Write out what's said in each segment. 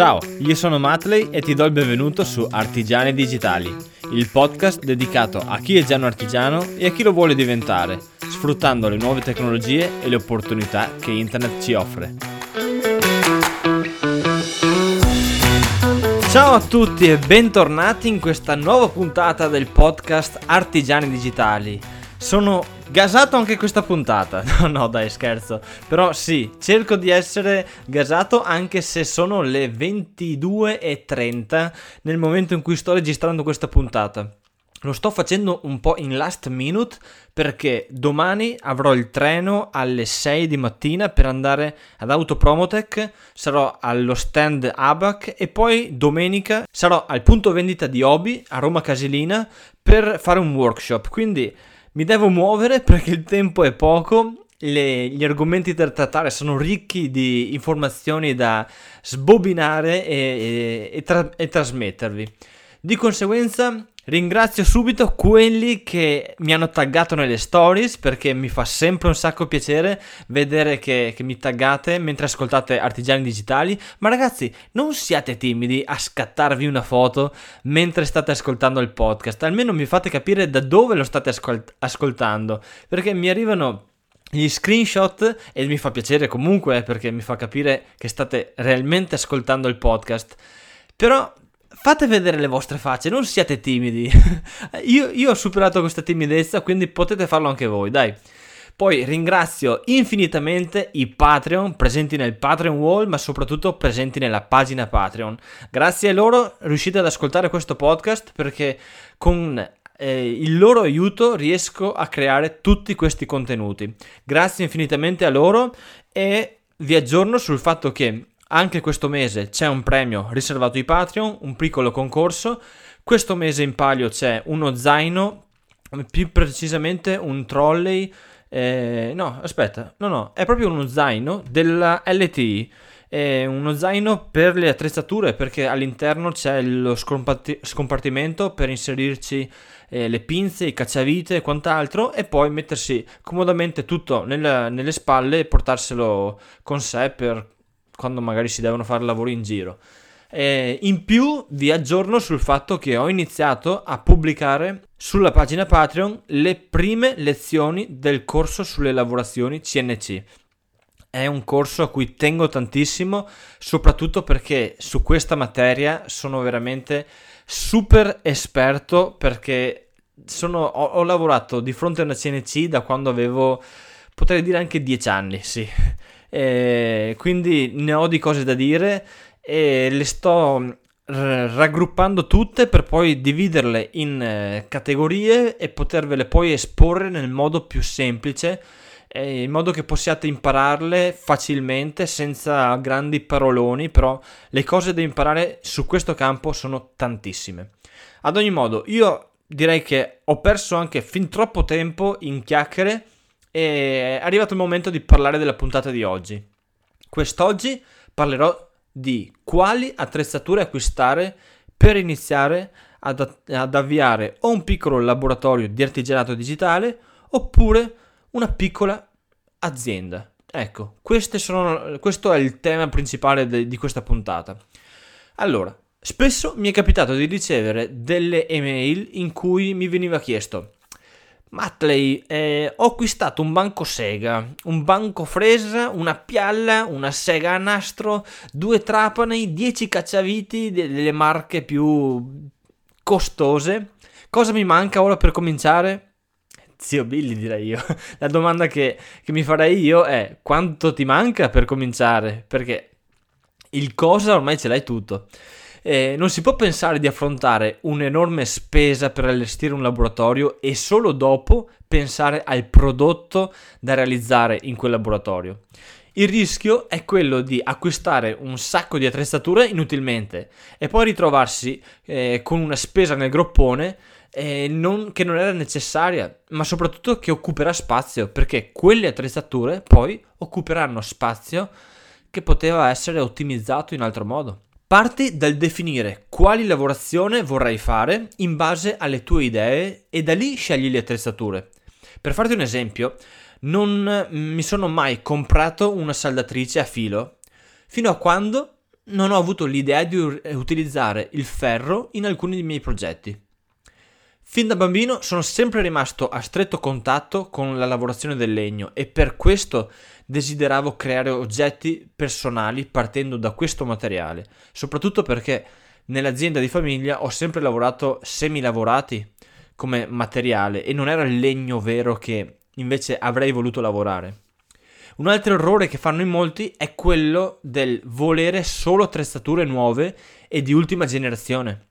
Ciao, io sono Matley e ti do il benvenuto su Artigiani Digitali, il podcast dedicato a chi è già un artigiano e a chi lo vuole diventare, sfruttando le nuove tecnologie e le opportunità che internet ci offre. Ciao a tutti e bentornati in questa nuova puntata del podcast Artigiani Digitali. Sono gasato anche questa puntata. No, no, dai, scherzo. Però sì, cerco di essere gasato anche se sono le 22.30 nel momento in cui sto registrando questa puntata. Lo sto facendo un po' in last minute perché domani avrò il treno alle 6 di mattina per andare ad Autopromotech, sarò allo stand ABAC e poi domenica sarò al punto vendita di Obi a Roma Casilina per fare un workshop. Quindi mi devo muovere perché il tempo è poco, le, gli argomenti da trattare sono ricchi di informazioni da sbobinare e, e, e, tra, e trasmettervi. Di conseguenza Ringrazio subito quelli che mi hanno taggato nelle stories perché mi fa sempre un sacco piacere vedere che, che, mi taggate mentre ascoltate Artigiani Digitali. Ma ragazzi, non siate timidi a scattarvi una foto mentre state ascoltando il podcast. Almeno mi fate capire da dove lo state ascolt- ascoltando perché mi arrivano gli screenshot e mi fa piacere comunque perché mi fa capire che state realmente ascoltando il podcast. Però fate vedere le vostre facce, non siate timidi. io, io, ho superato questa timidezza, quindi potete farlo anche voi, dai. Poi ringrazio infinitamente i Patreon presenti nel Patreon Wall, ma soprattutto presenti nella pagina Patreon. Grazie a loro riuscite ad ascoltare questo podcast perché con eh, il loro aiuto riesco a creare tutti questi contenuti. Grazie infinitamente a loro e vi aggiorno sul fatto che anche questo mese c'è un premio riservato ai Patreon, un piccolo concorso. Questo mese in palio c'è uno zaino, più precisamente un trolley. Eh, no, aspetta, no, no, è proprio uno zaino della LTI. È uno zaino per le attrezzature perché all'interno c'è lo scompartimento per inserirci eh, le pinze, i cacciavite e quant'altro e poi mettersi comodamente tutto nella, nelle spalle e portarselo con sé per quando magari si devono fare lavori in giro. E in più vi aggiorno sul fatto che ho iniziato a pubblicare sulla pagina Patreon le prime lezioni del corso sulle lavorazioni CNC. È un corso a cui tengo tantissimo, soprattutto perché su questa materia sono veramente super esperto perché sono, ho, ho lavorato di fronte a una CNC da quando avevo, potrei dire anche 10 anni, sì. E quindi ne ho di cose da dire e le sto raggruppando tutte per poi dividerle in eh, categorie e potervele poi esporre nel modo più semplice in modo che possiate impararle facilmente senza grandi paroloni però le cose da imparare su questo campo sono tantissime. Ad ogni modo io direi che ho perso anche fin troppo tempo in chiacchiere e è arrivato il momento di parlare della puntata di oggi. Quest'oggi parlerò di quali attrezzature acquistare per iniziare ad, ad avviare o un piccolo laboratorio di artigianato digitale oppure una piccola azienda. Ecco, sono, questo è il tema principale de, di questa puntata. Allora, spesso mi è capitato di ricevere delle email in cui mi veniva chiesto Matley, eh, ho acquistato un banco Sega, un banco fresa, una pialla, una sega nastro, due trapani, 10 cacciaviti delle marche più costose. Cosa mi manca ora per cominciare? Zio Billy direi io. La domanda che, che mi farei io è quanto ti manca per cominciare? Perché il cosa ormai ce l'hai tutto. Eh, non si può pensare di affrontare un'enorme spesa per allestire un laboratorio e solo dopo pensare al prodotto da realizzare in quel laboratorio. Il rischio è quello di acquistare un sacco di attrezzature inutilmente e poi ritrovarsi eh, con una spesa nel groppone eh, non, che non era necessaria, ma soprattutto che occuperà spazio, perché quelle attrezzature poi occuperanno spazio che poteva essere ottimizzato in altro modo. Parti dal definire quali lavorazione vorrai fare in base alle tue idee e da lì scegli le attrezzature. Per farti un esempio, non mi sono mai comprato una saldatrice a filo fino a quando non ho avuto l'idea di utilizzare il ferro in alcuni dei miei progetti. Fin da bambino sono sempre rimasto a stretto contatto con la lavorazione del legno e per questo desideravo creare oggetti personali partendo da questo materiale, soprattutto perché nell'azienda di famiglia ho sempre lavorato semilavorati come materiale e non era il legno vero che invece avrei voluto lavorare. Un altro errore che fanno in molti è quello del volere solo attrezzature nuove e di ultima generazione.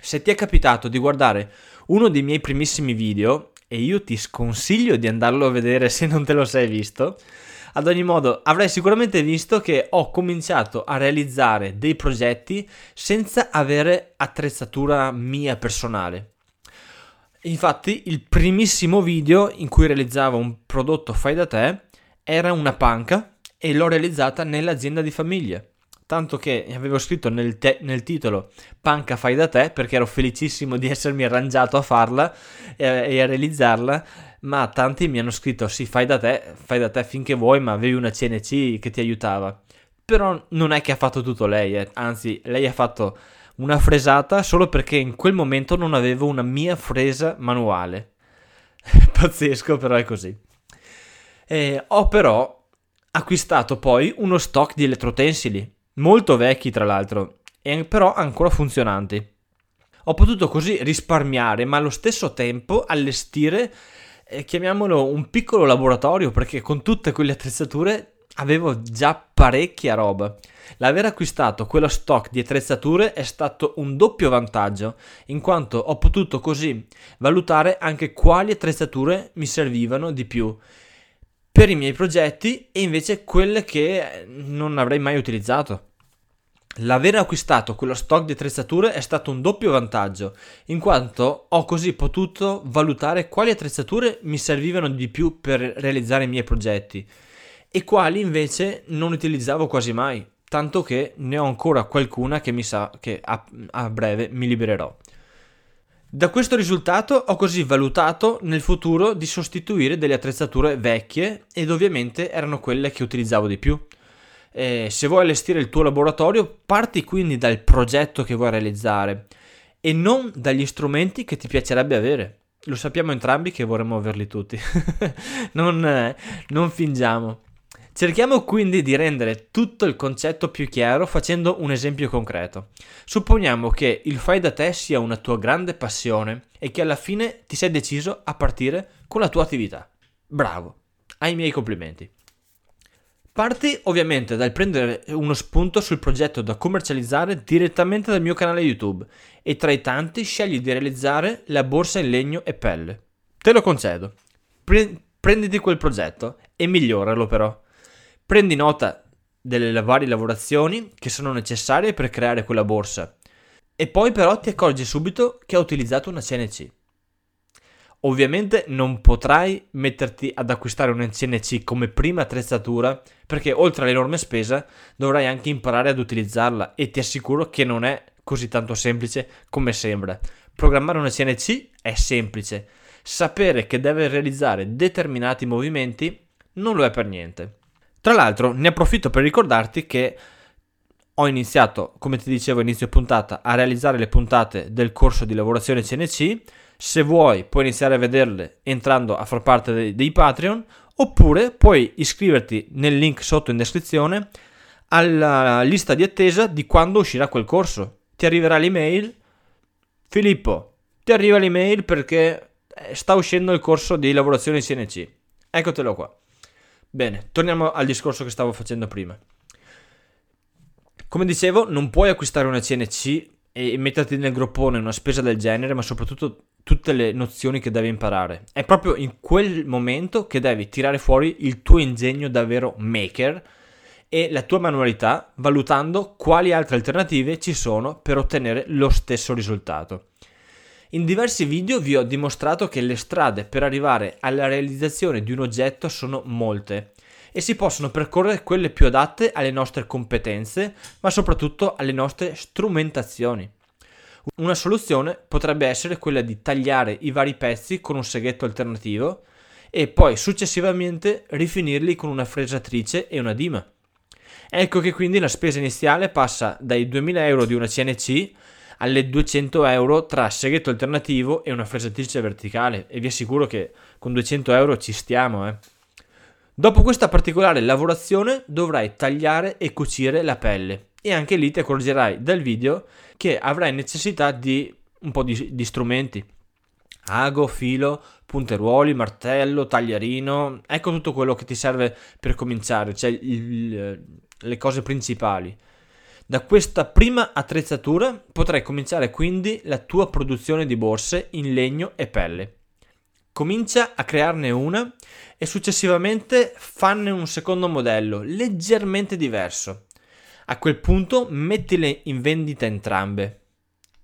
Se ti è capitato di guardare uno dei miei primissimi video, e io ti sconsiglio di andarlo a vedere se non te lo sei visto, ad ogni modo avrai sicuramente visto che ho cominciato a realizzare dei progetti senza avere attrezzatura mia personale. Infatti il primissimo video in cui realizzavo un prodotto fai da te era una panca e l'ho realizzata nell'azienda di famiglia tanto che avevo scritto nel, te- nel, titolo Panca fai da te perché ero felicissimo di essermi arrangiato a farla e, e, a realizzarla, ma tanti mi hanno scritto sì fai da te, fai da te finché vuoi, ma avevi una CNC che ti aiutava. Però non è che ha fatto tutto lei, eh. anzi lei ha fatto una fresata solo perché in quel momento non avevo una mia fresa manuale. Pazzesco, però è così. E ho però acquistato poi uno stock di elettrotensili molto vecchi tra l'altro, e però ancora funzionanti. Ho potuto così risparmiare, ma allo stesso tempo allestire, eh, chiamiamolo un piccolo laboratorio, perché con tutte quelle attrezzature avevo già parecchia roba. L'aver acquistato quello stock di attrezzature è stato un doppio vantaggio, in quanto ho potuto così valutare anche quali attrezzature mi servivano di più per i miei progetti e invece quelle che non avrei mai utilizzato. L'aver acquistato quello stock di attrezzature è stato un doppio vantaggio, in quanto ho così potuto valutare quali attrezzature mi servivano di più per realizzare i miei progetti e quali invece non utilizzavo quasi mai, tanto che ne ho ancora qualcuna che mi sa che a, a breve mi libererò. Da questo risultato ho così valutato nel futuro di sostituire delle attrezzature vecchie ed ovviamente erano quelle che utilizzavo di più. E se vuoi allestire il tuo laboratorio, parti quindi dal progetto che vuoi realizzare e non dagli strumenti che ti piacerebbe avere. Lo sappiamo entrambi che vorremmo averli tutti. non, eh, non fingiamo. Cerchiamo quindi di rendere tutto il concetto più chiaro facendo un esempio concreto. Supponiamo che il fai da te sia una tua grande passione e che alla fine ti sei deciso a partire con la tua attività. Bravo, hai i miei complimenti. Parti ovviamente dal prendere uno spunto sul progetto da commercializzare direttamente dal mio canale YouTube e tra i tanti scegli di realizzare la borsa in legno e pelle. Te lo concedo. Pre- prenditi quel progetto e miglioralo però. Prendi nota delle varie lavorazioni che sono necessarie per creare quella borsa e poi però ti accorgi subito che ha utilizzato una CNC. Ovviamente non potrai metterti ad acquistare una CNC come prima attrezzatura perché oltre all'enorme spesa dovrai anche imparare ad utilizzarla e ti assicuro che non è così tanto semplice come sembra. Programmare una CNC è semplice, sapere che deve realizzare determinati movimenti non lo è per niente. Tra l'altro ne approfitto per ricordarti che ho iniziato, come ti dicevo inizio puntata, a realizzare le puntate del corso di lavorazione CNC. Se vuoi puoi iniziare a vederle entrando a far parte dei, dei Patreon oppure puoi iscriverti nel link sotto in descrizione alla lista di attesa di quando uscirà quel corso. Ti arriverà l'email. Filippo, ti arriva l'email perché eh, sta uscendo il corso di lavorazione CNC. Eccotelo qua. Bene, torniamo al discorso che stavo facendo prima. Come dicevo, non puoi acquistare una CNC e metterti nel groppone una spesa del genere, ma soprattutto tutte le nozioni che devi imparare. È proprio in quel momento che devi tirare fuori il tuo ingegno davvero maker e la tua manualità, valutando quali altre alternative ci sono per ottenere lo stesso risultato. In diversi video vi ho dimostrato che le strade per arrivare alla realizzazione di un oggetto sono molte e si possono percorrere quelle più adatte alle nostre competenze, ma soprattutto alle nostre strumentazioni. Una soluzione potrebbe essere quella di tagliare i vari pezzi con un seghetto alternativo e poi successivamente rifinirli con una fresatrice e una dima. Ecco che quindi la spesa iniziale passa dai 2000 euro di una CNC alle 200 euro tra seghetto alternativo e una fresatrice verticale e vi assicuro che con 200 euro ci stiamo. Eh. Dopo questa particolare lavorazione dovrai tagliare e cucire la pelle e anche lì ti accorgerai dal video che avrai necessità di un po' di, di strumenti. Ago, filo, punteruoli, martello, tagliarino, ecco tutto quello che ti serve per cominciare, cioè il, le cose principali. Da questa prima attrezzatura potrai cominciare quindi la tua produzione di borse in legno e pelle. Comincia a crearne una e successivamente fanne un secondo modello leggermente diverso. A quel punto mettile in vendita entrambe.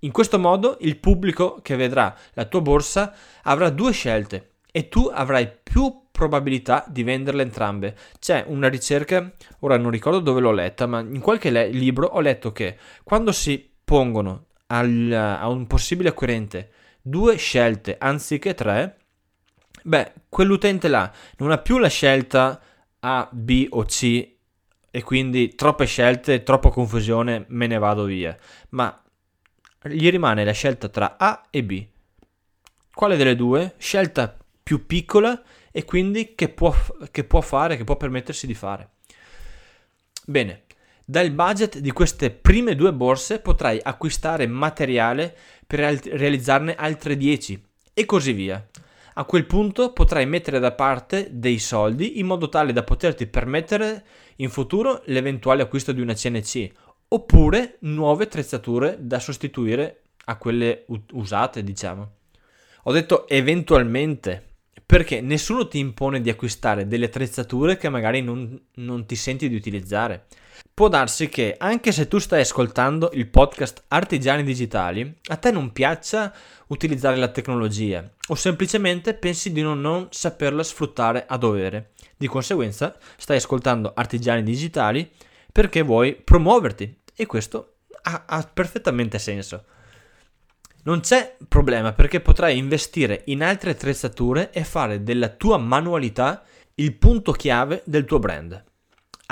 In questo modo il pubblico che vedrà la tua borsa avrà due scelte e tu avrai più probabilità di venderle entrambe. C'è una ricerca, ora non ricordo dove l'ho letta, ma in qualche le- libro ho letto che quando si pongono al, a un possibile acquirente due scelte anziché tre, beh, quell'utente là non ha più la scelta A, B o C e quindi troppe scelte, troppa confusione, me ne vado via, ma gli rimane la scelta tra A e B. Quale delle due? Scelta più piccola e quindi che può, che può fare, che può permettersi di fare. Bene, dal budget di queste prime due borse potrai acquistare materiale per alt- realizzarne altre 10 e così via. A quel punto potrai mettere da parte dei soldi in modo tale da poterti permettere in futuro l'eventuale acquisto di una CNC oppure nuove attrezzature da sostituire a quelle usate, diciamo. Ho detto eventualmente perché nessuno ti impone di acquistare delle attrezzature che magari non, non, ti senti di utilizzare. Può darsi che anche se tu stai ascoltando il podcast Artigiani Digitali, a te non piaccia utilizzare la tecnologia o semplicemente pensi di non, non saperla sfruttare a dovere. Di conseguenza stai ascoltando Artigiani Digitali perché vuoi promuoverti e questo ha, ha perfettamente senso. Non c'è problema perché potrai investire in altre attrezzature e fare della tua manualità il punto chiave del tuo brand.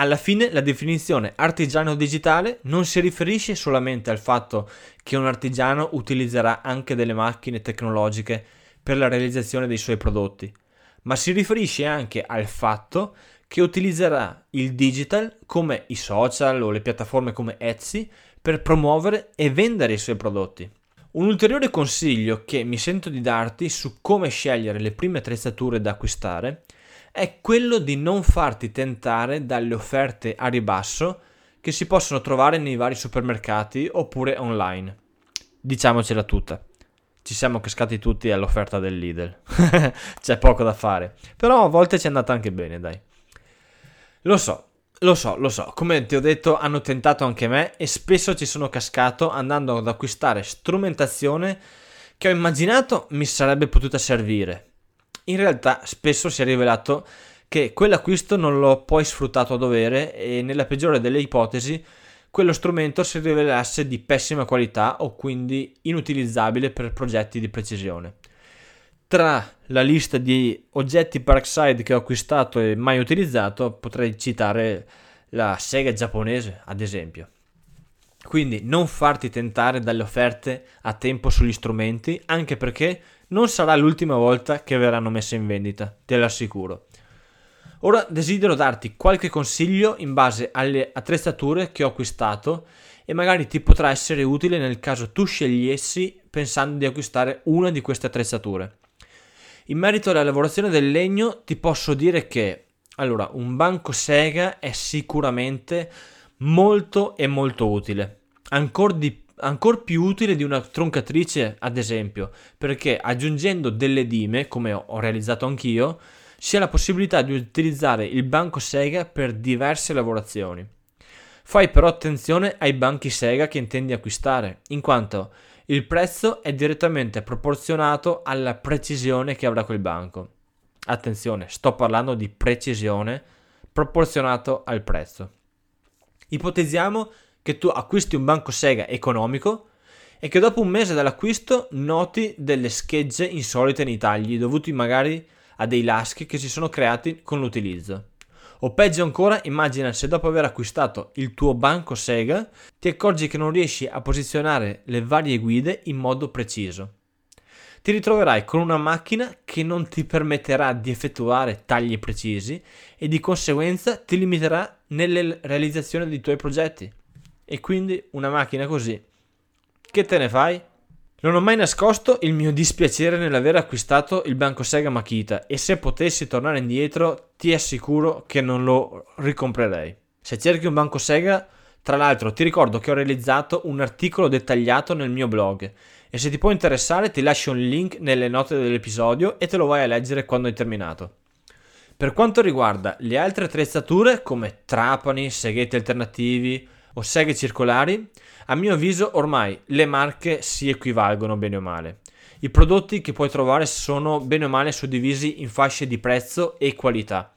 Alla fine la definizione artigiano digitale non si riferisce solamente al fatto che un artigiano utilizzerà anche delle macchine tecnologiche per la realizzazione dei suoi prodotti, ma si riferisce anche al fatto che utilizzerà il digital come i social o le piattaforme come Etsy per promuovere e vendere i suoi prodotti. Un ulteriore consiglio che mi sento di darti su come scegliere le prime attrezzature da acquistare è quello di non farti tentare dalle offerte a ribasso che si possono trovare nei vari supermercati oppure online. Diciamocela tutta. Ci siamo cascati tutti all'offerta del Lidl. C'è poco da fare. Però a volte ci è andata anche bene, dai. Lo so, lo so, lo so, come ti ho detto hanno tentato anche me e spesso ci sono cascato andando ad acquistare strumentazione che ho immaginato mi sarebbe potuta servire. In realtà spesso si è rivelato che quell'acquisto non l'ho poi sfruttato a dovere e nella peggiore delle ipotesi quello strumento si rivelasse di pessima qualità o quindi inutilizzabile per progetti di precisione. Tra la lista di oggetti Parkside che ho acquistato e mai utilizzato potrei citare la Sega giapponese, ad esempio. Quindi non farti tentare dalle offerte a tempo sugli strumenti, anche perché non sarà l'ultima volta che verranno messe in vendita, te lo assicuro. Ora desidero darti qualche consiglio in base alle attrezzature che ho acquistato e magari ti potrà essere utile nel caso tu scegliessi pensando di acquistare una di queste attrezzature. In merito alla lavorazione del legno ti posso dire che allora, un banco Sega è sicuramente molto e molto utile. Ancora di ancora più utile di una troncatrice, ad esempio, perché aggiungendo delle dime, come ho realizzato anch'io, si ha la possibilità di utilizzare il banco Sega per diverse lavorazioni. Fai però attenzione ai banchi Sega che intendi acquistare, in quanto il prezzo è direttamente proporzionato alla precisione che avrà quel banco. Attenzione, sto parlando di precisione proporzionato al prezzo. Ipotizziamo che tu acquisti un banco Sega economico e che dopo un mese dall'acquisto noti delle schegge insolite nei tagli dovuti magari a dei laschi che si sono creati con l'utilizzo. O peggio ancora, immagina se dopo aver acquistato il tuo banco Sega ti accorgi che non riesci a posizionare le varie guide in modo preciso. Ti ritroverai con una macchina che non ti permetterà di effettuare tagli precisi e di conseguenza ti limiterà nella realizzazione dei tuoi progetti. E quindi una macchina così, che te ne fai? Non ho mai nascosto il mio dispiacere nell'aver acquistato il banco Sega Makita e se potessi tornare indietro ti assicuro che non lo ricomprerei. Se cerchi un banco Sega, tra l'altro ti ricordo che ho realizzato un articolo dettagliato nel mio blog e se ti può interessare ti lascio un link nelle note dell'episodio e te lo vai a leggere quando hai terminato. Per quanto riguarda le altre attrezzature come trapani, seghetti alternativi o seghe circolari, a mio avviso ormai le marche si equivalgono bene o male. I prodotti che puoi trovare sono bene o male suddivisi in fasce di prezzo e qualità.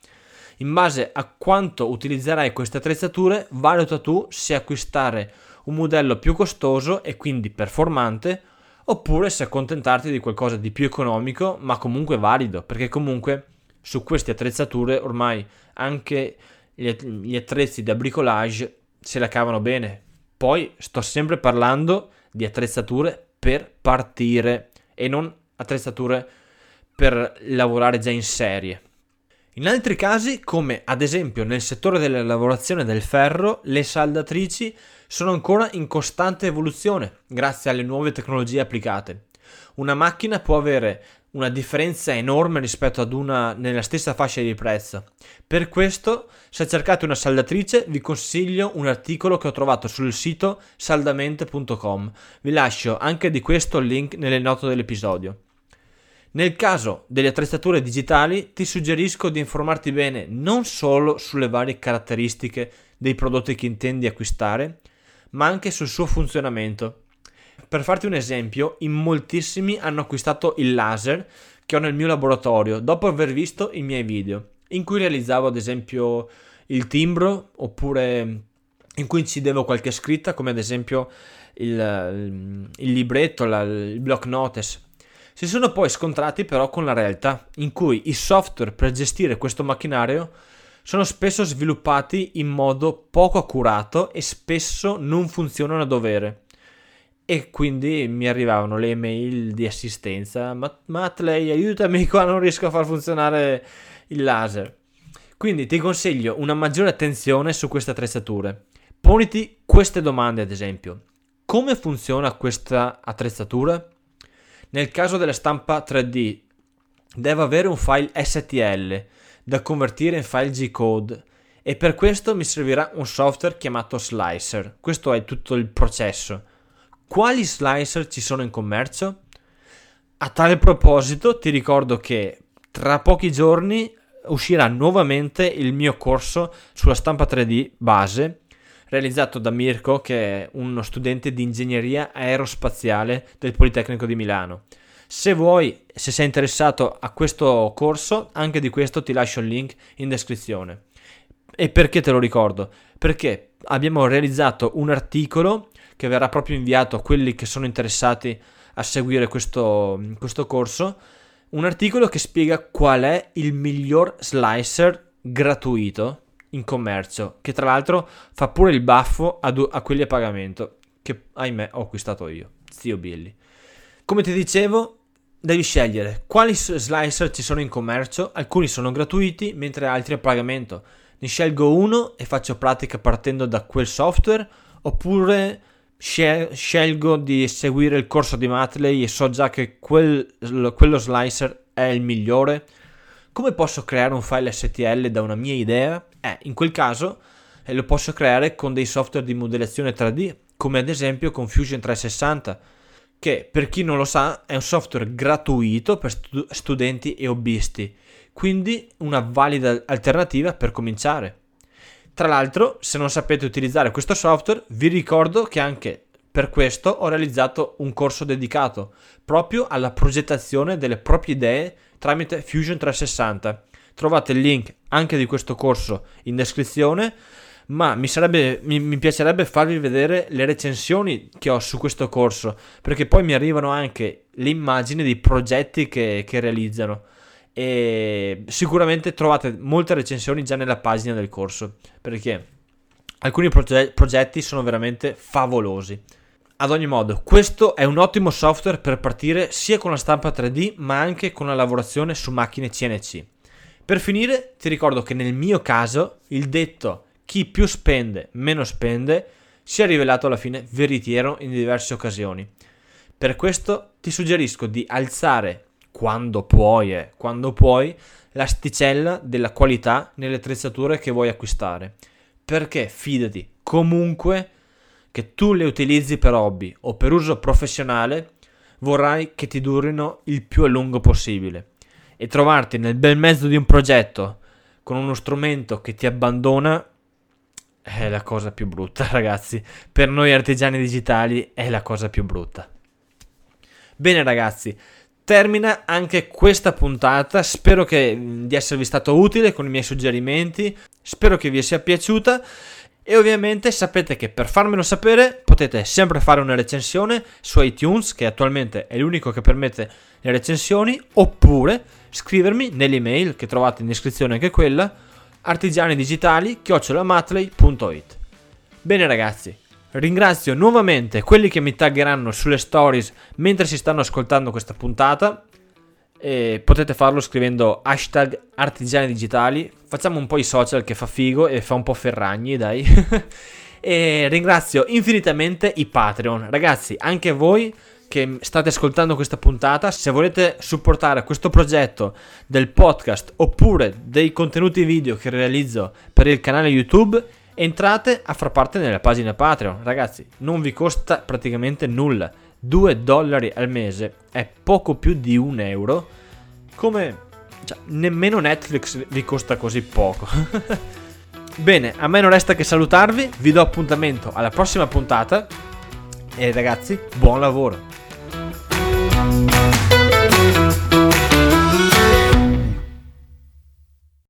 In base a quanto utilizzerai queste attrezzature, valuta tu se acquistare un modello più costoso e quindi performante oppure se accontentarti di qualcosa di più economico ma comunque valido, perché comunque su queste attrezzature ormai anche gli attrezzi da bricolage se la cavano bene, poi sto sempre parlando di attrezzature per partire e non attrezzature per lavorare già in serie. In altri casi, come ad esempio nel settore della lavorazione del ferro, le saldatrici sono ancora in costante evoluzione grazie alle nuove tecnologie applicate. Una macchina può avere una differenza enorme rispetto ad una nella stessa fascia di prezzo. Per questo, se cercate una saldatrice, vi consiglio un articolo che ho trovato sul sito saldamente.com. Vi lascio anche di questo il link nelle note dell'episodio. Nel caso delle attrezzature digitali, ti suggerisco di informarti bene non solo sulle varie caratteristiche dei prodotti che intendi acquistare, ma anche sul suo funzionamento per farti un esempio, in moltissimi hanno acquistato il laser che ho nel mio laboratorio dopo aver visto i miei video, in cui realizzavo ad esempio il timbro oppure in cui incidevo qualche scritta come ad esempio il, il libretto, la, il block notice. Si sono poi scontrati però con la realtà, in cui i software per gestire questo macchinario sono spesso sviluppati in modo poco accurato e spesso non funzionano a dovere. E quindi mi arrivavano le email di assistenza Matley aiutami qua non riesco a far funzionare il laser. Quindi ti consiglio una maggiore attenzione su queste attrezzature. Poniti queste domande ad esempio. Come funziona questa attrezzatura nel caso della stampa 3D devo avere un file STL da convertire in file G-code e per questo mi servirà un software chiamato Slicer. Questo è tutto il processo. Quali slicer ci sono in commercio? A tale proposito ti ricordo che tra pochi giorni uscirà nuovamente il mio corso sulla stampa 3D base realizzato da Mirko che è uno studente di ingegneria aerospaziale del Politecnico di Milano. Se vuoi, se sei interessato a questo corso, anche di questo ti lascio il link in descrizione. E perché te lo ricordo? Perché abbiamo realizzato un articolo che verrà proprio inviato a quelli che sono interessati a seguire questo, questo corso, un articolo che spiega qual è il miglior slicer gratuito in commercio, che tra l'altro fa pure il baffo a, du- a quelli a pagamento, che ahimè ho acquistato io, zio Billy. Come ti dicevo, devi scegliere quali slicer ci sono in commercio, alcuni sono gratuiti mentre altri a pagamento. Ne scelgo uno e faccio pratica partendo da quel software oppure scelgo di seguire il corso di Matley e so già che quel, quello slicer è il migliore, come posso creare un file STL da una mia idea? Eh, in quel caso eh, lo posso creare con dei software di modellazione 3D, come ad esempio con Fusion 360, che per chi non lo sa è un software gratuito per stu- studenti e hobbisti, quindi una valida alternativa per cominciare. Tra l'altro, se non sapete utilizzare questo software, vi ricordo che anche per questo ho realizzato un corso dedicato proprio alla progettazione delle proprie idee tramite Fusion 360. Trovate il link anche di questo corso in descrizione, ma mi, sarebbe, mi, mi, piacerebbe farvi vedere le recensioni che ho su questo corso, perché poi mi arrivano anche le immagini dei progetti che, che realizzano e sicuramente trovate molte recensioni già nella pagina del corso perché alcuni proge- progetti sono veramente favolosi. Ad ogni modo, questo è un ottimo software per partire sia con la stampa 3D ma anche con la lavorazione su macchine CNC. Per finire, ti ricordo che nel mio caso il detto chi più spende meno spende si è rivelato alla fine veritiero in diverse occasioni. Per questo ti suggerisco di alzare quando puoi, eh, quando puoi, l'asticella della qualità nelle attrezzature che vuoi acquistare. Perché fidati, comunque che tu le utilizzi per hobby o per uso professionale, vorrai che ti durino il più a lungo possibile. E trovarti nel bel mezzo di un progetto con uno strumento che ti abbandona è la cosa più brutta, ragazzi. Per noi artigiani digitali è la cosa più brutta. Bene, ragazzi, termina anche questa puntata. Spero che, di esservi stato utile con i miei suggerimenti. Spero che vi sia piaciuta. E ovviamente sapete che per farmelo sapere potete sempre fare una recensione su iTunes, che attualmente è l'unico che permette le recensioni, oppure scrivermi nell'email che trovate in descrizione anche quella, artigianidigitali.it. Bene ragazzi, ringrazio nuovamente quelli che mi taggeranno sulle stories mentre si stanno ascoltando questa puntata e potete farlo scrivendo hashtag artigiani digitali. Facciamo un po' i social che fa figo e fa un po' ferragni, dai. e ringrazio infinitamente i Patreon. Ragazzi, anche voi che state ascoltando questa puntata, se volete supportare questo progetto del podcast oppure dei contenuti video che realizzo per il canale YouTube, entrate a far parte nella pagina Patreon. Ragazzi, non vi costa praticamente nulla 2 dollari al mese è poco più di un euro, come cioè, nemmeno Netflix vi costa così poco. Bene, a me non resta che salutarvi, vi do appuntamento alla prossima puntata e ragazzi, buon lavoro!